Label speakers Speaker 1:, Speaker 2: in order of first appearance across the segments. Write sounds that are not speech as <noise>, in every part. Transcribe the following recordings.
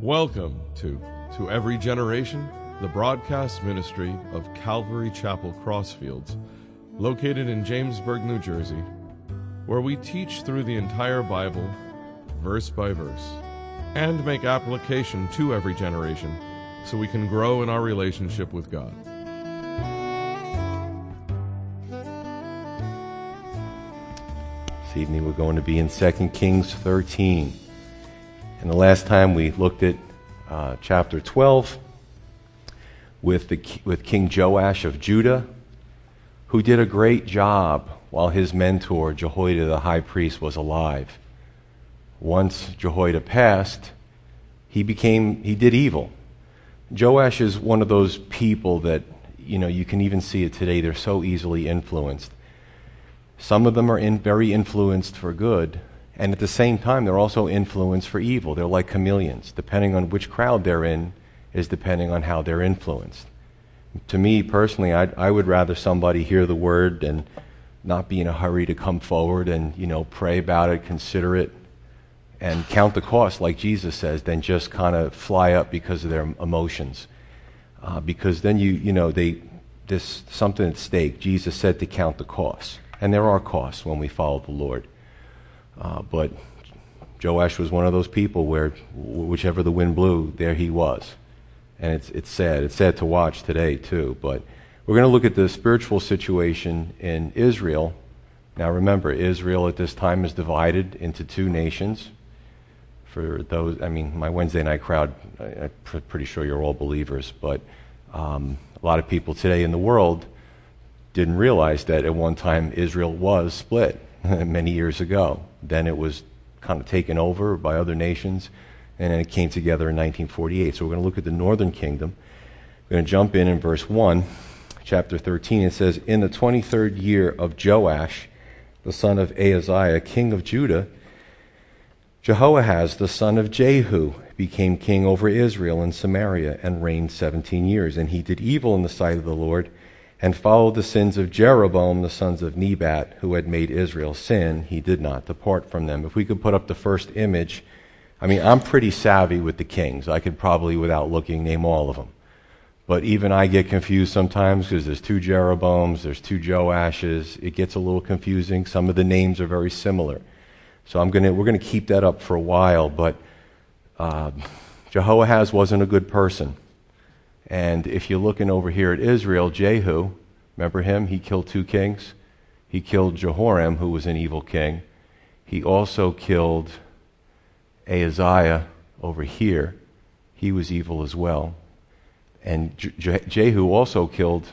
Speaker 1: Welcome to To Every Generation, the broadcast ministry of Calvary Chapel Crossfields, located in Jamesburg, New Jersey, where we teach through the entire Bible, verse by verse, and make application to every generation so we can grow in our relationship with God.
Speaker 2: This evening we're going to be in 2 Kings 13. And the last time we looked at uh, chapter 12 with, the, with King Joash of Judah, who did a great job while his mentor, Jehoiada the high priest, was alive. Once Jehoiada passed, he became, he did evil. Joash is one of those people that, you know, you can even see it today. They're so easily influenced. Some of them are in, very influenced for good, and at the same time, they're also influenced for evil. They're like chameleons. Depending on which crowd they're in, is depending on how they're influenced. To me personally, I'd, I would rather somebody hear the word and not be in a hurry to come forward and you know pray about it, consider it, and count the cost, like Jesus says, than just kind of fly up because of their emotions. Uh, because then you you know they there's something at stake. Jesus said to count the costs. And there are costs when we follow the Lord. Uh, but Joash was one of those people where whichever the wind blew, there he was. And it's, it's sad. It's sad to watch today, too. But we're going to look at the spiritual situation in Israel. Now, remember, Israel at this time is divided into two nations. For those, I mean, my Wednesday night crowd, I, am pretty sure you're all believers, but um, a lot of people today in the world didn't realize that at one time Israel was split <laughs> many years ago. Then it was kind of taken over by other nations, and then it came together in 1948. So we're going to look at the northern kingdom. We're going to jump in in verse 1, chapter 13. It says, In the 23rd year of Joash, the son of Ahaziah, king of Judah, Jehoahaz, the son of Jehu, became king over Israel and Samaria and reigned 17 years. And he did evil in the sight of the Lord and followed the sins of Jeroboam, the sons of Nebat, who had made Israel sin, he did not depart from them. If we could put up the first image, I mean, I'm pretty savvy with the kings. I could probably, without looking, name all of them. But even I get confused sometimes because there's two Jeroboams, there's two Joashes. It gets a little confusing. Some of the names are very similar. So I'm gonna, we're going to keep that up for a while. But uh, Jehoahaz wasn't a good person. And if you're looking over here at Israel, Jehu, remember him? He killed two kings. He killed Jehoram, who was an evil king. He also killed Ahaziah over here. He was evil as well. And Jehu also killed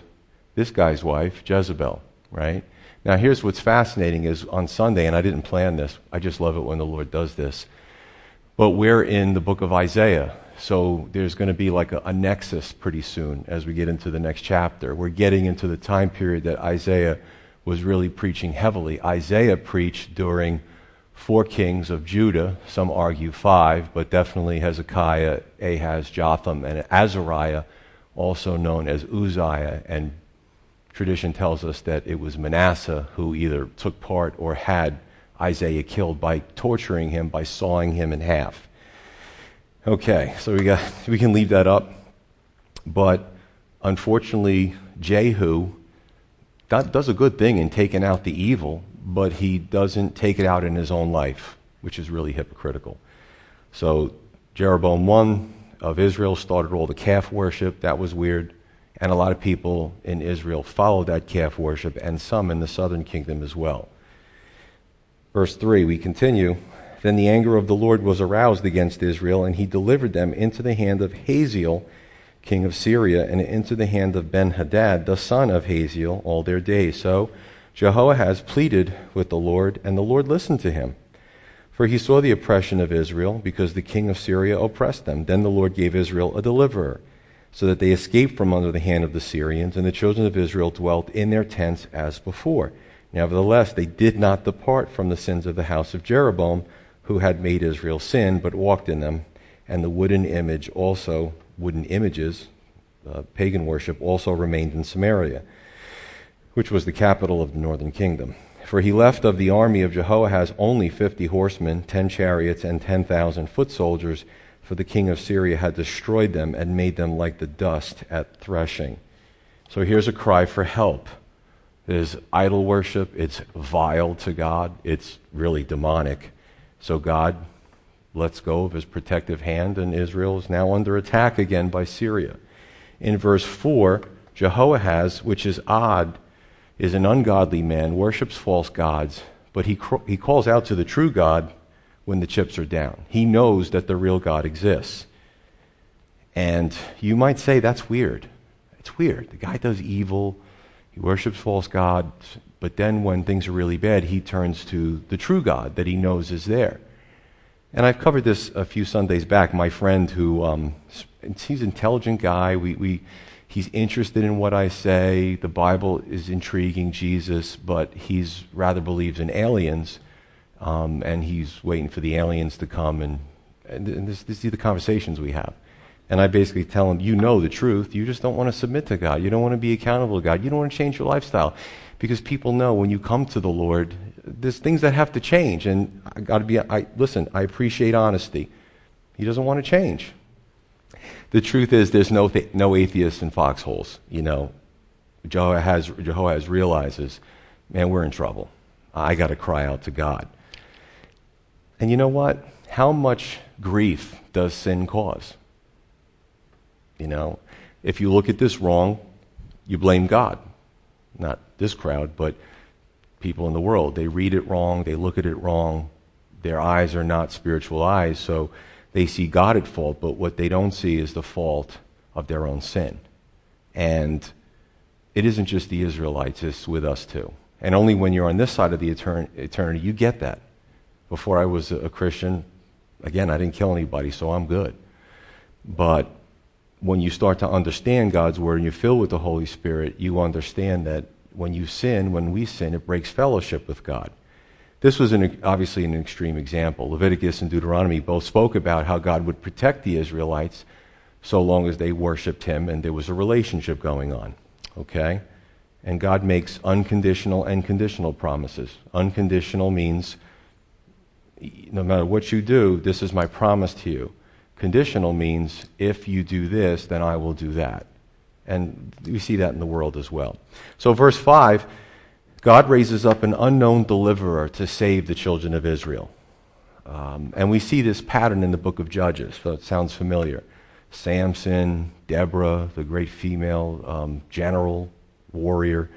Speaker 2: this guy's wife, Jezebel, right? Now, here's what's fascinating is on Sunday, and I didn't plan this, I just love it when the Lord does this. But we're in the book of Isaiah. So there's going to be like a, a, nexus pretty soon as we get into the next chapter. We're getting into the time period that Isaiah was really preaching heavily. Isaiah preached during four kings of Judah, some argue five, but definitely Hezekiah, Ahaz, Jotham, and Azariah, also known as Uzziah. And tradition tells us that it was Manasseh who either took part or had Isaiah killed by torturing him, by sawing him in half. Okay, so we, got, we can leave that up. But unfortunately, Jehu does a good thing in taking out the evil, but he doesn't take it out in his own life, which is really hypocritical. So Jeroboam I of Israel started all the calf worship. That was weird. And a lot of people in Israel followed that calf worship, and some in the southern kingdom as well. Verse 3, we continue. Then the anger of the Lord was aroused against Israel, and he delivered them into the hand of Hazael, king of Syria, and into the hand of Benhadad, the son of Hazael, all their days. So Jehoahaz pleaded with the Lord, and the Lord listened to him. For he saw the oppression of Israel, because the king of Syria oppressed them. Then the Lord gave Israel a deliverer, so that they escaped from under the hand of the Syrians, and the children of Israel dwelt in their tents as before. Nevertheless, they did not depart from the sins of the house of Jeroboam who had made Israel sin, but walked in them. And the wooden image also, wooden images, uh, pagan worship, also remained in Samaria, which was the capital of the northern kingdom. For he left of the army of Jehoahaz only fifty horsemen, ten chariots, and ten thousand foot soldiers, for the king of Syria had destroyed them and made them like the dust at threshing. So here's a cry for help. There's idol worship, it's vile to God, it's really demonic. So God lets go of his protective hand, and Israel is now under attack again by Syria. In verse 4, Jehoahaz, which is odd, is an ungodly man, worships false gods, but he, he calls out to the true God when the chips are down. He knows that the real God exists. And you might say that's weird. It's weird. The guy does evil, he worships false gods, but then when things are really bad, he turns to the true God that he knows is there. And I've covered this a few Sundays back. My friend, who um, he's an intelligent guy, we, we, he's interested in what I say. The Bible is intriguing, Jesus, but he's rather believes in aliens, um, and he's waiting for the aliens to come. And, and, this, are the conversations we have. And I basically tell him, you know the truth. You just don't want to submit to God. You don't want to be accountable to God. You don't want to change your lifestyle. Because people know when you come to the Lord, there's things that have to change. And I got to be, I, listen, I appreciate honesty. He doesn't want to change. The truth is, there's no, th- no atheists in foxholes. You know, Jehoahaz, Jehoahaz realizes, man, we're in trouble. I got to cry out to God. And you know what? How much grief does sin cause? You know, if you look at this wrong, you blame God. Not this crowd, but people in the world. They read it wrong, they look at it wrong. Their eyes are not spiritual eyes, so they see God at fault, but what they don't see is the fault of their own sin. And it isn't just the Israelites, it's with us too. And only when you're on this side of the etern- eternity, you get that. Before I was a Christian, again, I didn't kill anybody, so I'm good. But when you start to understand God's word and you're filled with the Holy Spirit, you understand that when you sin, when we sin, it breaks fellowship with God. This was an, obviously an extreme example. Leviticus and Deuteronomy both spoke about how God would protect the Israelites so long as they worshiped Him and there was a relationship going on. Okay? And God makes unconditional and conditional promises. Unconditional means no matter what you do, this is my promise to you. Conditional means if you do this, then I will do that. And we see that in the world as well. So, verse 5 God raises up an unknown deliverer to save the children of Israel. Um, and we see this pattern in the book of Judges, so it sounds familiar. Samson, Deborah, the great female um, general, warrior,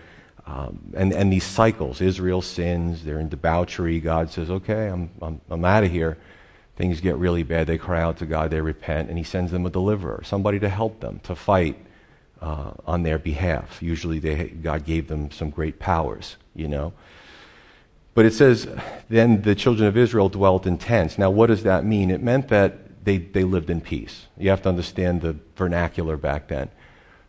Speaker 2: um, and, and these cycles. Israel sins, they're in debauchery. God says, okay, I'm, I'm, I'm out of here things get really bad, they cry out to God, they repent, and He sends them a deliverer, somebody to help them, to fight uh, on their behalf. Usually, they, God gave them some great powers, you know. But it says, then the children of Israel dwelt in tents. Now, what does that mean? It meant that they, they lived in peace. You have to understand the vernacular back then.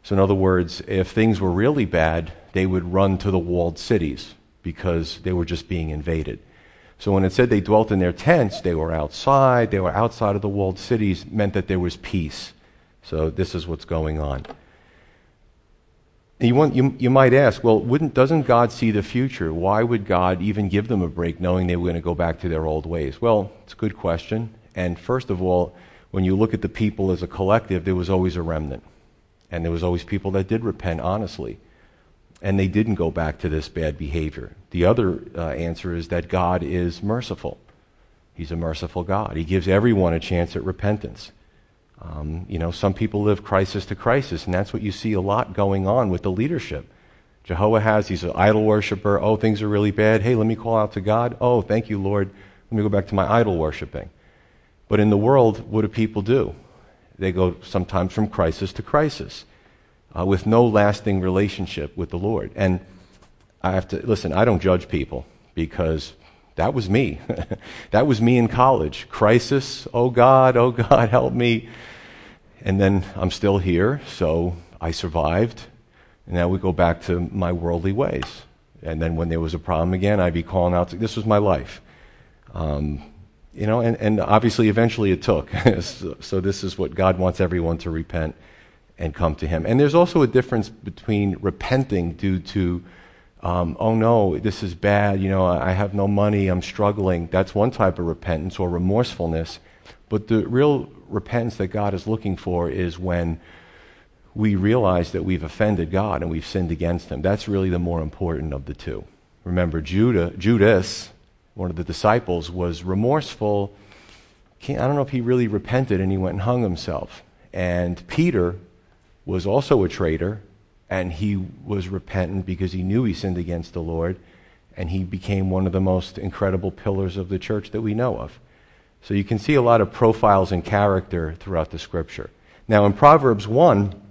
Speaker 2: So, in other words, if things were really bad, they would run to the walled cities because they were just being invaded. So when it said they dwelt in their tents, they were outside, they were outside of the walled cities, meant that there was peace. So this is what's going on. You, want, you, you might ask, well, doesn't God see the future? Why would God even give them a break knowing they were going to go back to their old ways? Well, it's a good question. And first of all, when you look at the people as a collective, there was always a remnant. And there was always people that did repent honestly and they didn't go back to this bad behavior. The other uh, answer is that God is merciful. He's a merciful God. He gives everyone a chance at repentance. Um, you know, some people live crisis to crisis, and that's what you see a lot going on with the leadership. Jehoahaz, he's an idol worshiper. Oh, things are really bad. Hey, let me call out to God. Oh, thank you, Lord. Let me go back to my idol worshiping. But in the world, what do people do? They go sometimes from crisis to crisis uh, with no lasting relationship with the Lord. And I have to listen, I don't judge people because that was me. <laughs> that was me in college. Crisis, oh God, oh God, <laughs> help me. And then I'm still here, so I survived. And now we go back to my worldly ways. And then when there was a problem again, I'd be calling out. To, this was my life. Um, you know, and, and obviously eventually it took. <laughs> so, so this is what God wants everyone to repent and come to Him. And there's also a difference between repenting due to, um, oh no, this is bad, you know, I have no money, I'm struggling. That's one type of repentance or remorsefulness. But the real repentance that God is looking for is when we realize that we've offended God and we've sinned against Him. That's really the more important of the two. Remember, Judah, Judas, one of the disciples, was remorseful. I don't know if he really repented and he went and hung himself. And Peter was also a traitor, and he was repentant because he knew he sinned against the Lord, and he became one of the most incredible pillars of the church that we know of. So you can see a lot of profiles and character throughout the scripture. Now, in Proverbs 1,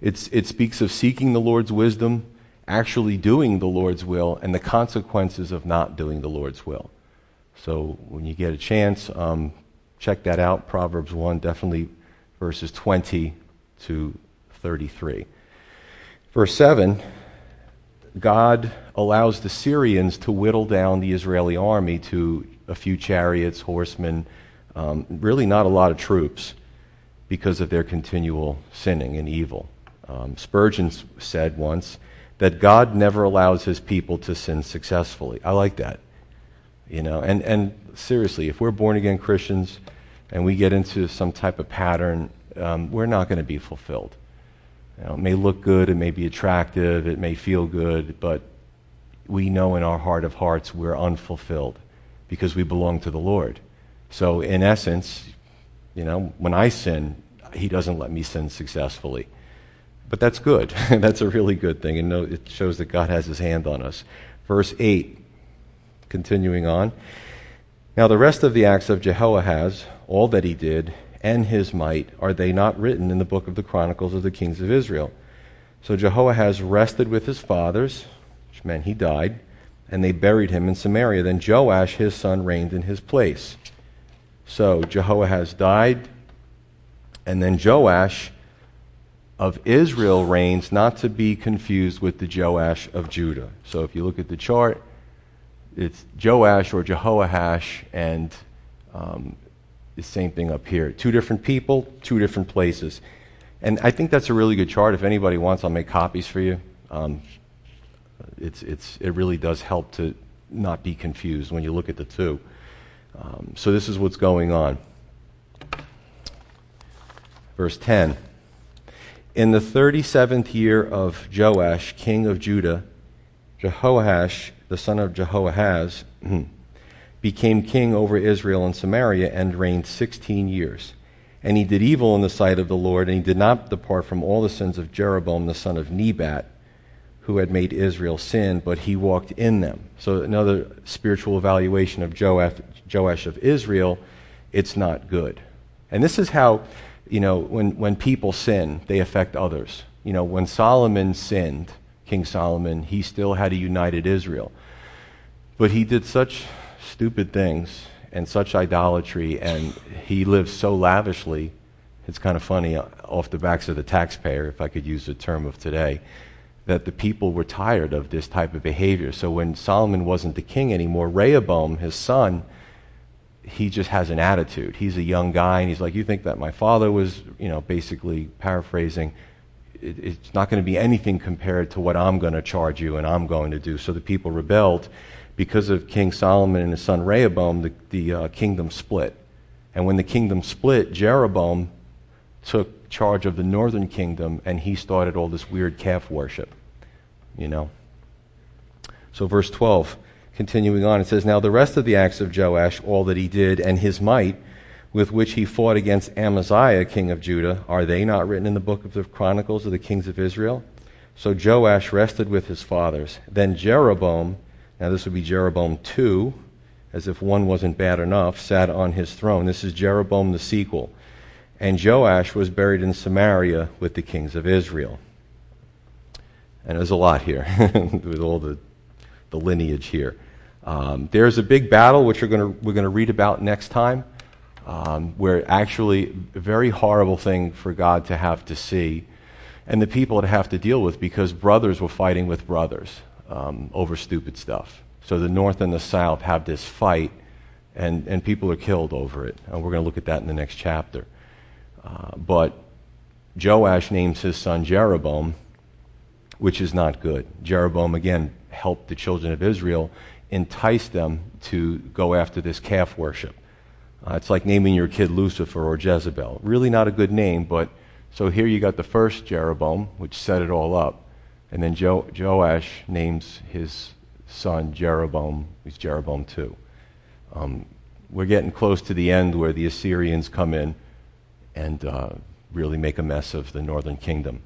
Speaker 2: it speaks of seeking the Lord's wisdom, actually doing the Lord's will, and the consequences of not doing the Lord's will. So when you get a chance, um, check that out. Proverbs 1, definitely verses 20 to 33. Verse 7 God allows the Syrians to whittle down the Israeli army to a few chariots, horsemen, um, really not a lot of troops because of their continual sinning and evil. Um, Spurgeon said once that God never allows his people to sin successfully. I like that. You know, and, and seriously, if we're born again Christians and we get into some type of pattern, um, we're not going to be fulfilled. You know, it may look good, it may be attractive, it may feel good, but we know in our heart of hearts we're unfulfilled because we belong to the Lord. So, in essence, you know, when I sin, He doesn't let me sin successfully. But that's good. <laughs> that's a really good thing. And it shows that God has His hand on us. Verse 8, continuing on. Now, the rest of the acts of Jehoahaz, all that he did, and his might, are they not written in the book of the Chronicles of the kings of Israel? So Jehoahaz rested with his fathers, which meant he died and they buried him in Samaria. Then Joash, his son, reigned in his place. So Jehoahaz died, and then Joash of Israel reigns, not to be confused with the Joash of Judah. So if you look at the chart, it's Joash or Jehoash, and um, the same thing up here. Two different people, two different places. And I think that's a really good chart. If anybody wants, I'll make copies for you. Um, it's, it's, it really does help to not be confused when you look at the two. Um, so this is what's going on. Verse 10 In the 37th year of Joash, king of Judah, Jehoash, the son of Jehoahaz, <clears throat> became king over Israel and Samaria and reigned 16 years. And he did evil in the sight of the Lord, and he did not depart from all the sins of Jeroboam the son of Nebat who had made Israel sin, but he walked in them. So, another spiritual evaluation of Joash, of Israel, it's not good. And this is how, you know, when, when people sin, they affect others. You know, when Solomon sinned, King Solomon, he still had a united Israel. But he did such stupid things and such idolatry, and he lives so lavishly. It's kind of funny, off the backs of the taxpayer, if I could use the term of today that the people were tired of this type of behavior. So when Solomon wasn't the king anymore, Rehoboam, his son, he just has an attitude. He's a young guy, and he's like, You think that my father was, you know, basically paraphrasing, it, it's not going to be anything compared to what I'm going to charge you and I'm going to do. So the people rebelled. Because of King Solomon and his son Rehoboam, the, the uh, kingdom split. And when the kingdom split, Jeroboam took charge of the northern kingdom and he started all this weird calf worship, you know. So, verse 12, continuing on, it says, Now the rest of the acts of Joash, all that he did, and his might, with which he fought against Amaziah, king of Judah, are they not written in the book of the Chronicles of the kings of Israel? So Joash rested with his fathers. Then Jeroboam, now this would be Jeroboam 2, as if one wasn't bad enough, sat on his throne. This is Jeroboam the sequel and Joash was buried in Samaria with the kings of Israel. And there's a lot here <laughs> with all the, the lineage here. Um, there's a big battle which we're going we're to read about next time, um, where actually a very horrible thing for God to have to see and the people to have to deal with because brothers were fighting with brothers um, over stupid stuff. So the North and the South have this fight, and, and people are killed over it. And we're going to look at that in the next chapter. Uh, but Joash names his son Jeroboam, which is not good. Jeroboam, again, helped the children of Israel, entice them to go after this calf worship. Uh, it's like naming your kid Lucifer or Jezebel. Really not a good name, but so here you got the first Jeroboam, which set it all up. And then jo- Joash names his son Jeroboam, he's Jeroboam too. Um, we're getting close to the end where the Assyrians come in and uh, really make a mess of the northern kingdom.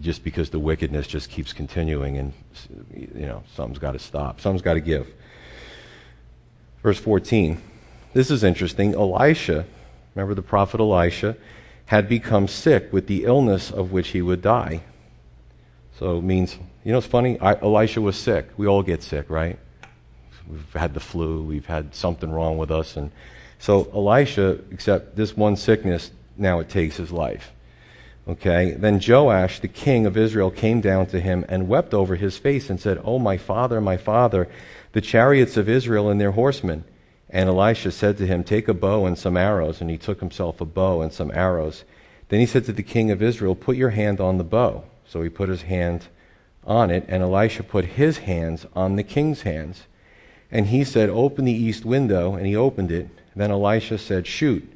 Speaker 2: Just because the wickedness just keeps continuing, and you know something's got to stop, something's got to give. Verse 14. This is interesting. Elisha, remember the prophet Elisha, had become sick with the illness of which he would die. So it means, you know, it's funny. I, Elisha was sick. We all get sick, right? We've had the flu. We've had something wrong with us, and so Elisha, except this one sickness, now it takes his life. Okay. Then Joash, the king of Israel, came down to him and wept over his face and said, "Oh, my father, my father, the chariots of Israel and their horsemen." And Elisha said to him, Take a bow and some arrows. And he took himself a bow and some arrows. Then he said to the king of Israel, Put your hand on the bow. So he put his hand on it, and Elisha put his hands on the king's hands. And he said, Open the east window. And he opened it. Then Elisha said, Shoot.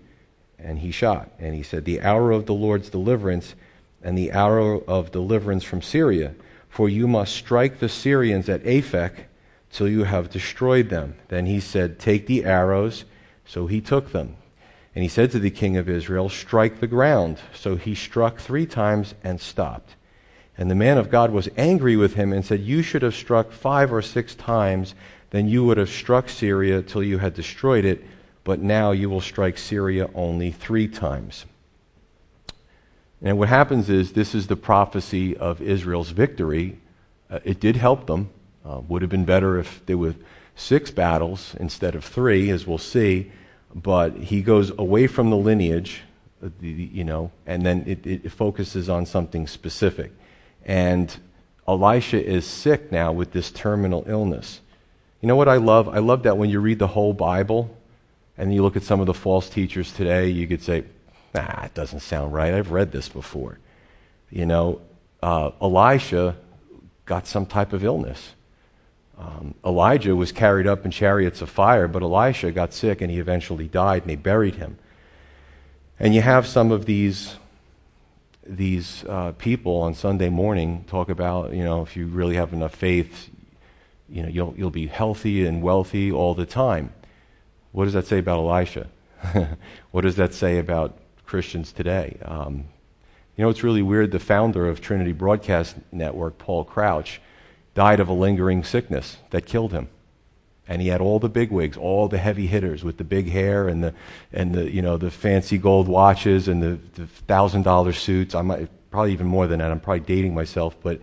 Speaker 2: And he shot. And he said, The hour of the Lord's deliverance and the hour of deliverance from Syria. For you must strike the Syrians at Aphek till you have destroyed them. Then he said, Take the arrows. So he took them. And he said to the king of Israel, Strike the ground. So he struck three times and stopped. And the man of God was angry with him and said, You should have struck five or six times, then you would have struck Syria till you had destroyed it, but now you will strike Syria only three times. And what happens is this is the prophecy of Israel's victory. Uh, it did help them. Uh, would have been better if there were six battles instead of three, as we'll see. But he goes away from the lineage, uh, you know, and then it, it focuses on something specific. And Elisha is sick now with this terminal illness. You know what I love? I love that when you read the whole Bible and you look at some of the false teachers today, you could say, nah, it doesn't sound right. I've read this before. You know, uh, Elisha got some type of illness. Um, Elijah was carried up in chariots of fire, but Elisha got sick and he eventually died and they buried him. And you have some of these, these uh, people on Sunday morning talk about, you know, if you really have enough faith, you know, you'll, you'll be healthy and wealthy all the time. What does that say about Elisha? <laughs> what does that say about Christians today? Um, you know, it's really weird. The founder of Trinity Broadcast Network, Paul Crouch, died of a lingering sickness that killed him. And he had all the big wigs, all the heavy hitters with the big hair and the, and the, you know, the fancy gold watches and the, thousand dollar suits. I might, probably even more than that. I'm probably dating myself, but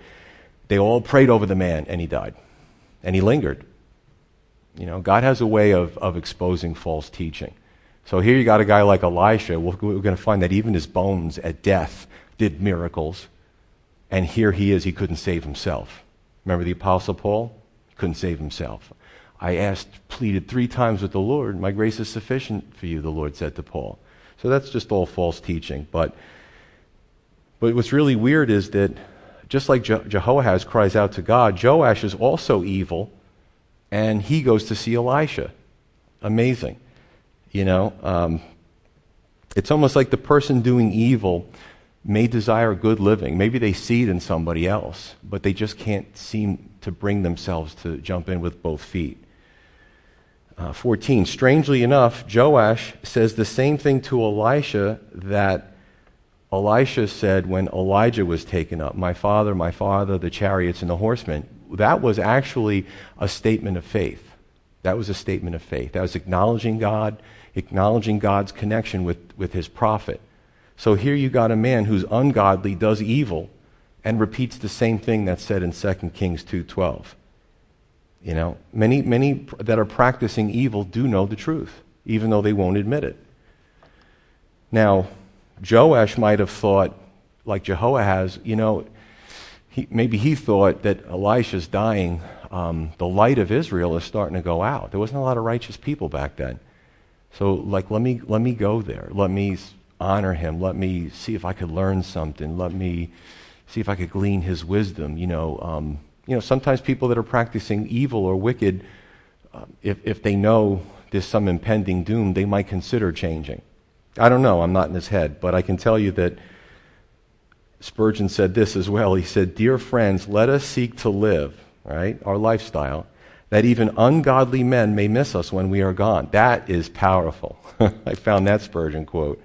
Speaker 2: they all prayed over the man and he died. And he lingered. You know, God has a way of, of exposing false teaching. So here you got a guy like Elisha. We're going to find that even his bones at death did miracles. And here he is, he couldn't save himself. Remember the Apostle Paul? He couldn't save himself. I asked, pleaded three times with the Lord. My grace is sufficient for you, the Lord said to Paul. So that's just all false teaching. But, but what's really weird is that just like Je- Jehoahaz cries out to God, Joash is also evil, and he goes to see Elisha. Amazing. You know, um, it's almost like the person doing evil may desire good living. Maybe they see it in somebody else, but they just can't seem to bring themselves to jump in with both feet. Uh, 14. Strangely enough, Joash says the same thing to Elisha that Elisha said when Elijah was taken up My father, my father, the chariots and the horsemen. That was actually a statement of faith. That was a statement of faith. That was acknowledging God, acknowledging God's connection with, with his prophet. So here you got a man who's ungodly, does evil, and repeats the same thing that's said in 2 Kings 2:12. You know, many many that are practicing evil do know the truth, even though they won't admit it. Now, Joash might have thought, like Jehoahaz, you know, he, maybe he thought that Elisha's dying. Um, the light of Israel is starting to go out. There wasn't a lot of righteous people back then. So, like, let me, let me go there. Let me honor him. Let me see if I could learn something. Let me see if I could glean his wisdom. You know, um, you know sometimes people that are practicing evil or wicked, uh, if, if they know there's some impending doom, they might consider changing. I don't know, I'm not in his head, but I can tell you that Spurgeon said this as well. He said, Dear friends, let us seek to live, right, our lifestyle, that even ungodly men may miss us when we are gone. That is powerful. <laughs> I found that Spurgeon quote.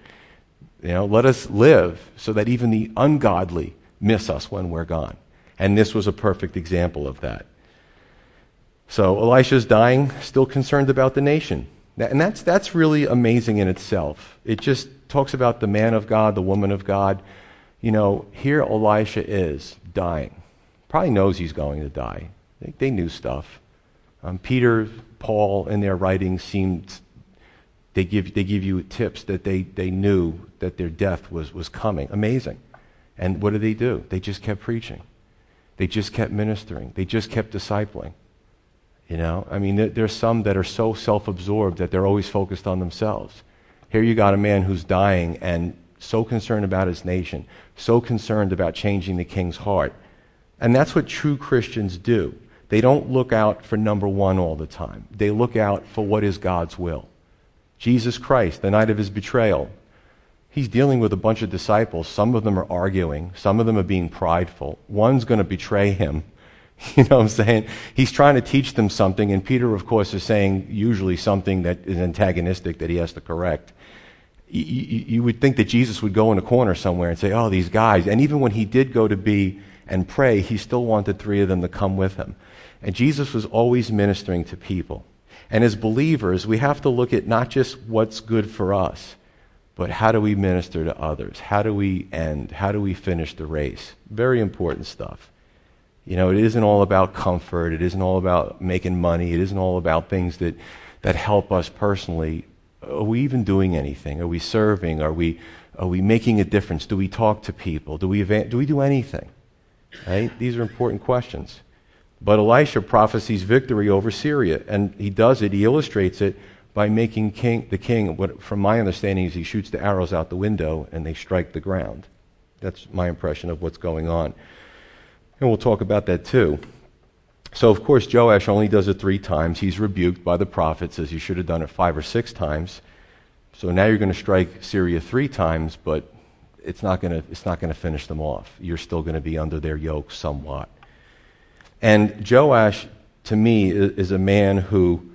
Speaker 2: You know, let us live so that even the ungodly miss us when we're gone. And this was a perfect example of that. So Elisha's dying, still concerned about the nation. And that's, that's really amazing in itself. It just talks about the man of God, the woman of God. You know, here Elisha is dying. Probably knows he's going to die. They, they knew stuff. Um, Peter, Paul, in their writings seemed they give, they give you tips that they, they knew that their death was, was coming. Amazing. And what did they do? They just kept preaching. They just kept ministering. They just kept discipling. You know, I mean, there, there's some that are so self absorbed that they're always focused on themselves. Here you got a man who's dying and so concerned about his nation, so concerned about changing the king's heart. And that's what true Christians do. They don't look out for number one all the time, they look out for what is God's will. Jesus Christ, the night of his betrayal, he's dealing with a bunch of disciples. Some of them are arguing, some of them are being prideful. One's going to betray him. <laughs> You know what I'm saying? He's trying to teach them something, and Peter, of course, is saying usually something that is antagonistic that he has to correct. You, you, would think that Jesus would go in a corner somewhere and say, Oh, these guys. And even when he did go to be and pray, he still wanted three of them to come with him. And Jesus was always ministering to people. And as believers, we have to look at not just what's good for us, but how do we minister to others? How do we end? How do we finish the race? Very important stuff. You know, it isn't all about comfort. It isn't all about making money. It isn't all about things that, that help us personally. Are we even doing anything? Are we serving? Are we, are we making a difference? Do we talk to people? Do we, do we do anything? Right? These are important questions. But Elisha prophesies victory over Syria, and he does it, he illustrates it by making king, the king, what, from my understanding, is he shoots the arrows out the window and they strike the ground. That's my impression of what's going on. And we'll talk about that too. So, of course, Joash only does it three times. He's rebuked by the prophet, says you should have done it five or six times. So now you're going to strike Syria three times, but it's not going to, it's not going to finish them off. You're still going to be under their yoke somewhat. And Joash, to me, is a man who,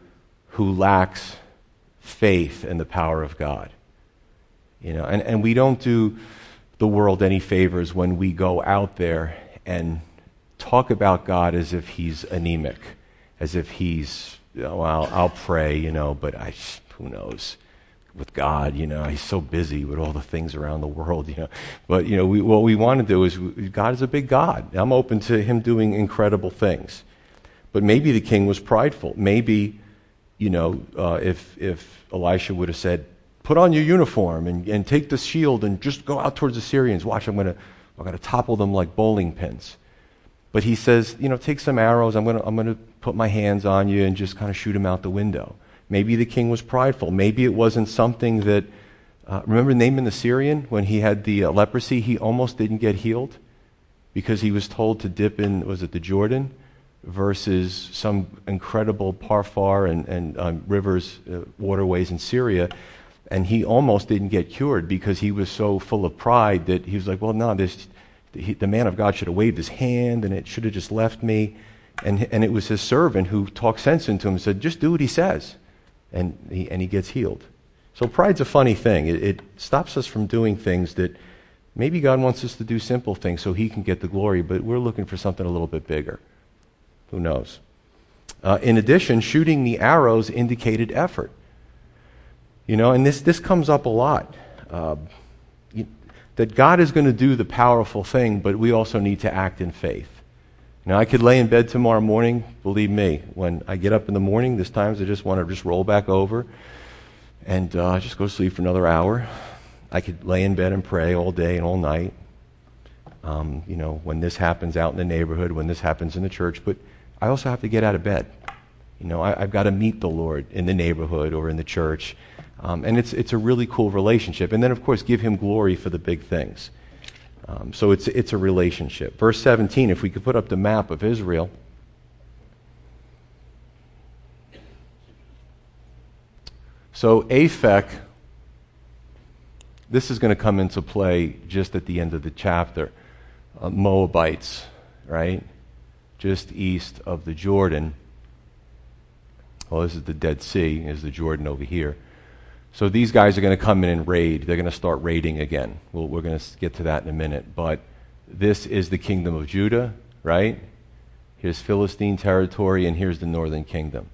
Speaker 2: who lacks faith in the power of God. You know, and, and we don't do the world any favors when we go out there and talk about God as if he's anemic, as if he's, well, I'll, I'll pray, you know, but I, who knows? With God, you know, he's so busy with all the things around the world, you know. But, you know, we, what we want to do is, God is a big God. I'm open to him doing incredible things. But maybe the king was prideful. Maybe, you know, uh, if, if Elisha would have said, put on your uniform and, and take the shield and just go out towards the Syrians. Watch, I'm going to I'm to topple them like bowling pins. But he says, you know, take some arrows. I'm going to, I'm going to put my hands on you and just kind of shoot them out the window. Maybe the king was prideful. Maybe it wasn't something that. Uh, remember Naaman the Syrian when he had the uh, leprosy? He almost didn't get healed because he was told to dip in, was it the Jordan? Versus some incredible Pharpar and, and um, rivers, uh, waterways in Syria and he almost didn't get cured because he was so full of pride that he was like, well, no, this, he, the man of God should have waved his hand and it should have just left me. And, and it was his servant who talked sense into him and said, just do what he says. And he, and he gets healed. So pride's a funny thing. It, it stops us from doing things that maybe God wants us to do simple things so he can get the glory, but we're looking for something a little bit bigger. Who knows? Uh, in addition, shooting the arrows indicated effort. You know, and this, this comes up a lot. Uh, you, that God is going to do the powerful thing, but we also need to act in faith. Now, I could lay in bed tomorrow morning, believe me, when I get up in the morning, there's times I just want to just roll back over and uh, just go to sleep for another hour. I could lay in bed and pray all day and all night. Um, you know, when this happens out in the neighborhood, when this happens in the church, but I also have to get out of bed. You know, I, have got to meet the Lord in the neighborhood or in the church. Um, and it's, it's a really cool relationship. And then, of course, give him glory for the big things. Um, so it's, it's a relationship. Verse 17, if we could put up the map of Israel. So, Aphek, this is going to come into play just at the end of the chapter. Uh, Moabites, right? Just east of the Jordan. Well, this is the Dead Sea, is the Jordan over here. So these guys are going to come in and raid. They're going to start raiding again. Well, we're going to get to that in a minute. But this is the kingdom of Judah, right? Here's Philistine territory, and here's the northern kingdom.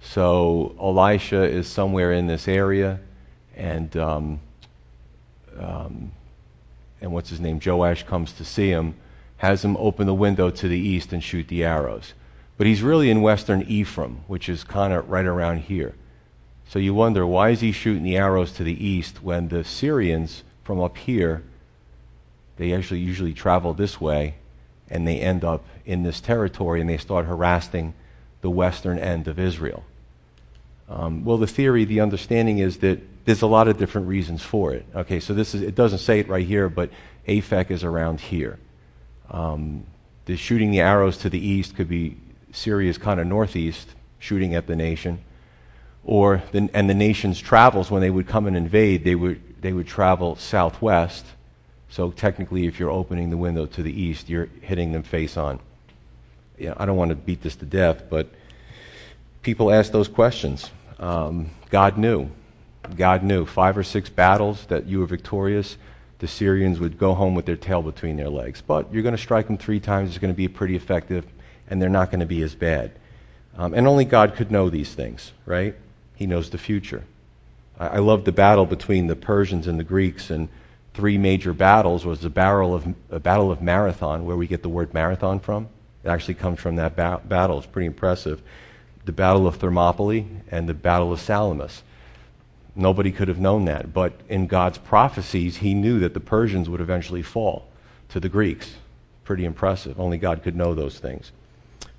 Speaker 2: So Elisha is somewhere in this area, and um, um, and what's his name? Joash comes to see him, has him open the window to the east and shoot the arrows. But he's really in western Ephraim, which is kind of right around here. So you wonder why is he shooting the arrows to the east when the Syrians from up here, they actually usually travel this way, and they end up in this territory and they start harassing the western end of Israel. Um, well, the theory, the understanding is that there's a lot of different reasons for it. Okay, so this is, it doesn't say it right here, but Aphek is around here. Um, the shooting the arrows to the east could be Syria's kind of northeast, shooting at the nation. Or the, and the nation's travels, when they would come and invade, they would, they would travel southwest. So technically, if you're opening the window to the east, you're hitting them face on. Yeah, I don't want to beat this to death, but people ask those questions. Um, God knew. God knew. Five or six battles that you were victorious, the Syrians would go home with their tail between their legs. But you're going to strike them three times, it's going to be pretty effective, and they're not going to be as bad. Um, and only God could know these things, right? He knows the future. I, I love the battle between the Persians and the Greeks, and three major battles was the battle of, a battle of Marathon, where we get the word marathon from. It actually comes from that ba- battle. It's pretty impressive. The Battle of Thermopylae and the Battle of Salamis. Nobody could have known that. But in God's prophecies, he knew that the Persians would eventually fall to the Greeks. Pretty impressive. Only God could know those things.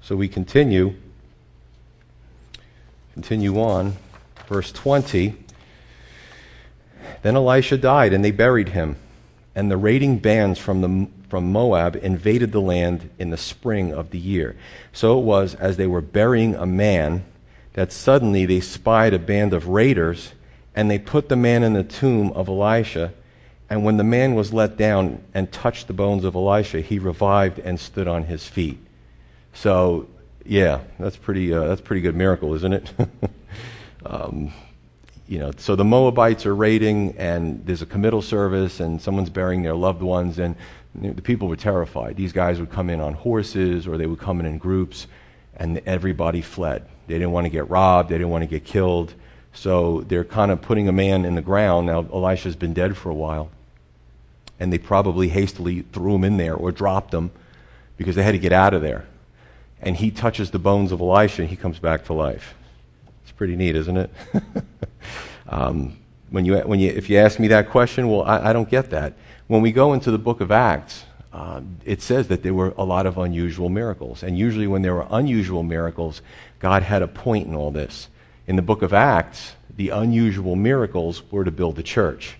Speaker 2: So we continue. Continue on. Verse 20. Then Elisha died, and they buried him. And the raiding bands from, the, from Moab invaded the land in the spring of the year. So it was, as they were burying a man, that suddenly they spied a band of raiders and they put the man in the tomb of Elisha. And when the man was let down and touched the bones of Elisha, he revived and stood on his feet. So, yeah, that's pretty. Uh, that's pretty good miracle, isn't it? <laughs> um, you know, so the Moabites are raiding, and there's a committal service, and someone's burying their loved ones, and the people were terrified. These guys would come in on horses, or they would come in in groups, and everybody fled. They didn't want to get robbed. They didn't want to get killed. So they're kind of putting a man in the ground. Now, Elisha's been dead for a while. And they probably hastily threw him in there or dropped him because they had to get out of there. And he touches the bones of Elisha and he comes back to life. It's pretty neat, isn't it? <laughs> um, when you, when you, if you ask me that question, well, I, I don't get that. When we go into the book of Acts, uh, it says that there were a lot of unusual miracles. And usually, when there were unusual miracles, God had a point in all this in the book of Acts, the unusual miracles were to build the church.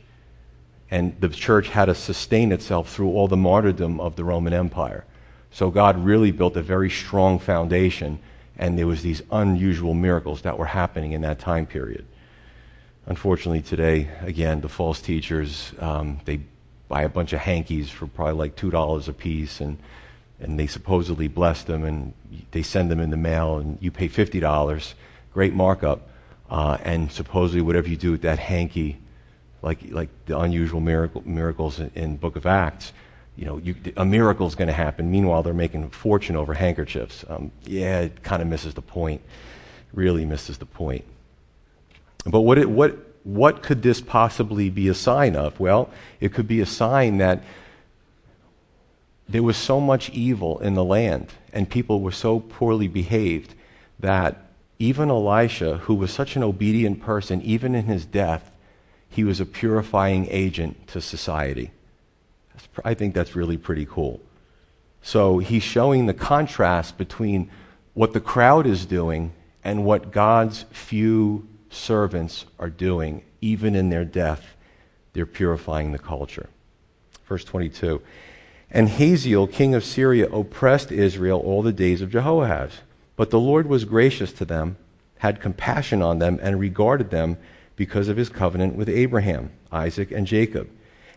Speaker 2: And the church had to sustain itself through all the martyrdom of the Roman Empire. So God really built a very strong foundation, and there was these unusual miracles that were happening in that time period. Unfortunately, today, again, the false teachers, um, they buy a bunch of hankies for probably like $2 a piece, and, and they supposedly bless them, and they send them in the mail, and you pay $50 great markup. Uh, and supposedly, whatever you do with that hanky, like, like the unusual miracle, miracles in, in Book of Acts, you know, you, a miracle is going to happen. Meanwhile, they're making a fortune over handkerchiefs. Um, yeah, it kind of misses the point. Really misses the point. But what, it, what, what could this possibly be a sign of? Well, it could be a sign that there was so much evil in the land and people were so poorly behaved that even Elisha, who was such an obedient person, even in his death, he was a purifying agent to society. I think that's really pretty cool. So he's showing the contrast between what the crowd is doing and what God's few servants are doing, even in their death. They're purifying the culture. Verse 22 And Hazael, king of Syria, oppressed Israel all the days of Jehoahaz. But the Lord was gracious to them, had compassion on them, and regarded them, because of his covenant with Abraham, Isaac, and Jacob,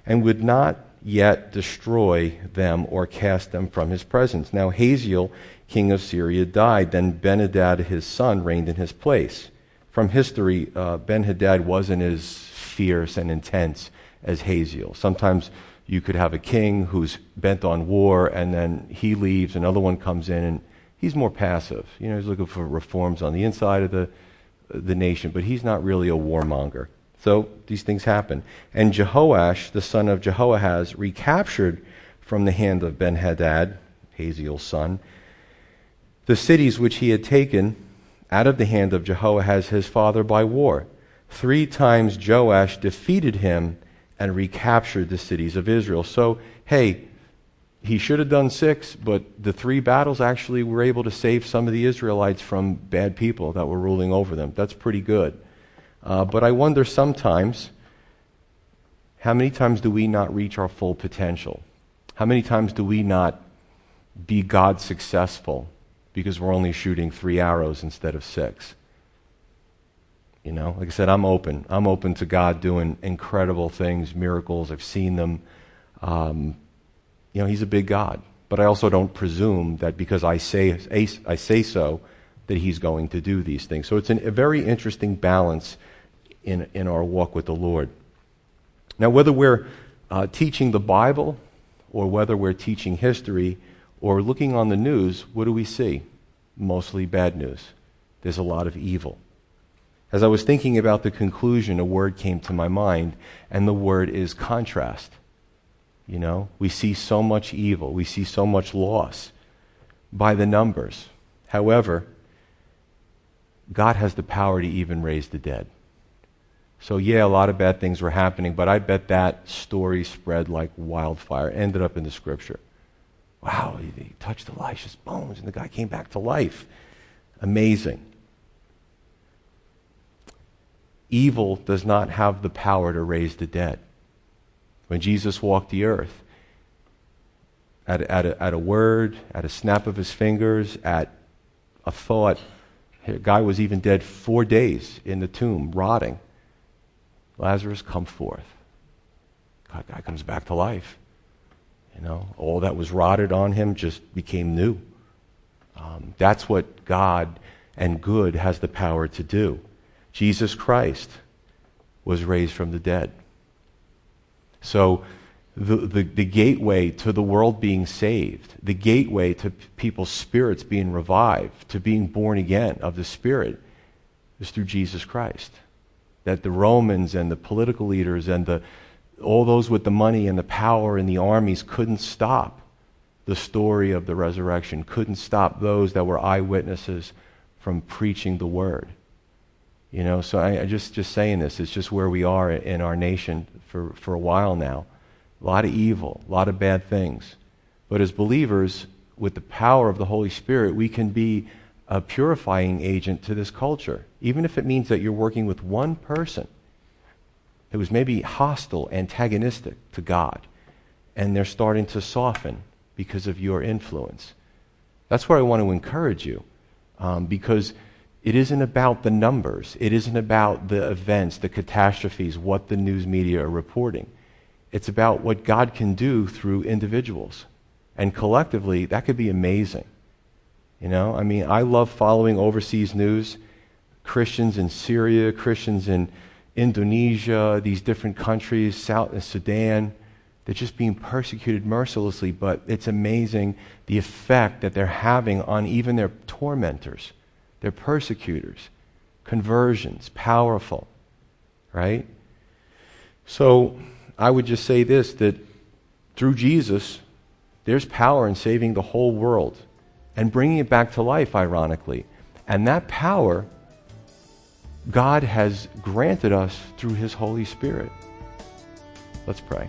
Speaker 2: and would not yet destroy them or cast them from his presence. Now Hazael, king of Syria, died. Then Benhadad, his son, reigned in his place. From history, uh, Benhadad wasn't as fierce and intense as Hazael. Sometimes you could have a king who's bent on war, and then he leaves, another one comes in, and he's more passive. You know, he's looking for reforms on the inside of the, the nation, but he's not really a warmonger. So these things happen. And Jehoash, the son of Jehoahaz, recaptured from the hand of Ben Hadad, Hazael's son, the cities which he had taken out of the hand of Jehoahaz his father by war. Three times Joash defeated him and recaptured the cities of Israel. So, hey, he should have done six, but the three battles actually were able to save some of the Israelites from bad people that were ruling over them. That's pretty good. Uh, but I wonder sometimes how many times do we not reach our full potential? How many times do we not be God successful because we're only shooting three arrows instead of six? You know, like I said, I'm open. I'm open to God doing incredible things, miracles. I've seen them. Um, you know, He's a big God. But I also don't presume that because I say, I say so, that He's going to do these things. So it's an, a very interesting balance in, in our walk with the Lord. Now, whether we're uh, teaching the Bible or whether we're teaching history or looking on the news, what do we see? Mostly bad news. There's a lot of evil. As I was thinking about the conclusion, a word came to my mind, and the word is contrast. You know, we see so much evil, we see so much loss by the numbers. However, God has the power to even raise the dead. So, yeah, a lot of bad things were happening, but I bet that story spread like wildfire, ended up in the scripture. Wow, he, he touched Elisha's bones, and the guy came back to life. Amazing evil does not have the power to raise the dead. When Jesus walked the earth, at, at, a, at a word, at a snap of his fingers, at a thought, a guy was even dead four days in the tomb, rotting. Lazarus, come forth. God, guy comes back to life. You know, all that was rotted on him just became new. Um, that's what God and good has the power to do. Jesus Christ was raised from the dead. So, the, the, the, gateway to the world being saved, the gateway to people's spirits being revived, to being born again of the Spirit, is through Jesus Christ. That the Romans and the political leaders and the, all those with the money and the power and the armies couldn't stop the story of the resurrection, couldn't stop those that were eyewitnesses from preaching the word. You know, so I, I just just saying this. It's just where we are in our nation for, for a while now. A lot of evil, a lot of bad things. But as believers, with the power of the Holy Spirit, we can be a purifying agent to this culture, even if it means that you're working with one person who was maybe hostile, antagonistic to God, and they're starting to soften because of your influence. That's where I want to encourage you, um, because it isn't about the numbers. It isn't about the events, the catastrophes, what the news media are reporting. It's about what God can do through individuals. And collectively, that could be amazing. You know, I mean, I love following overseas news. Christians in Syria, Christians in Indonesia, these different countries, South uh, Sudan, they're just being persecuted mercilessly, but it's amazing the effect that they're having on even their tormentors. Their persecutors. Conversions, powerful, right? So I would just say this that through Jesus, there's power in saving the whole world and bringing it back to life, ironically. And that power, God has granted us through His Holy Spirit. Let's pray.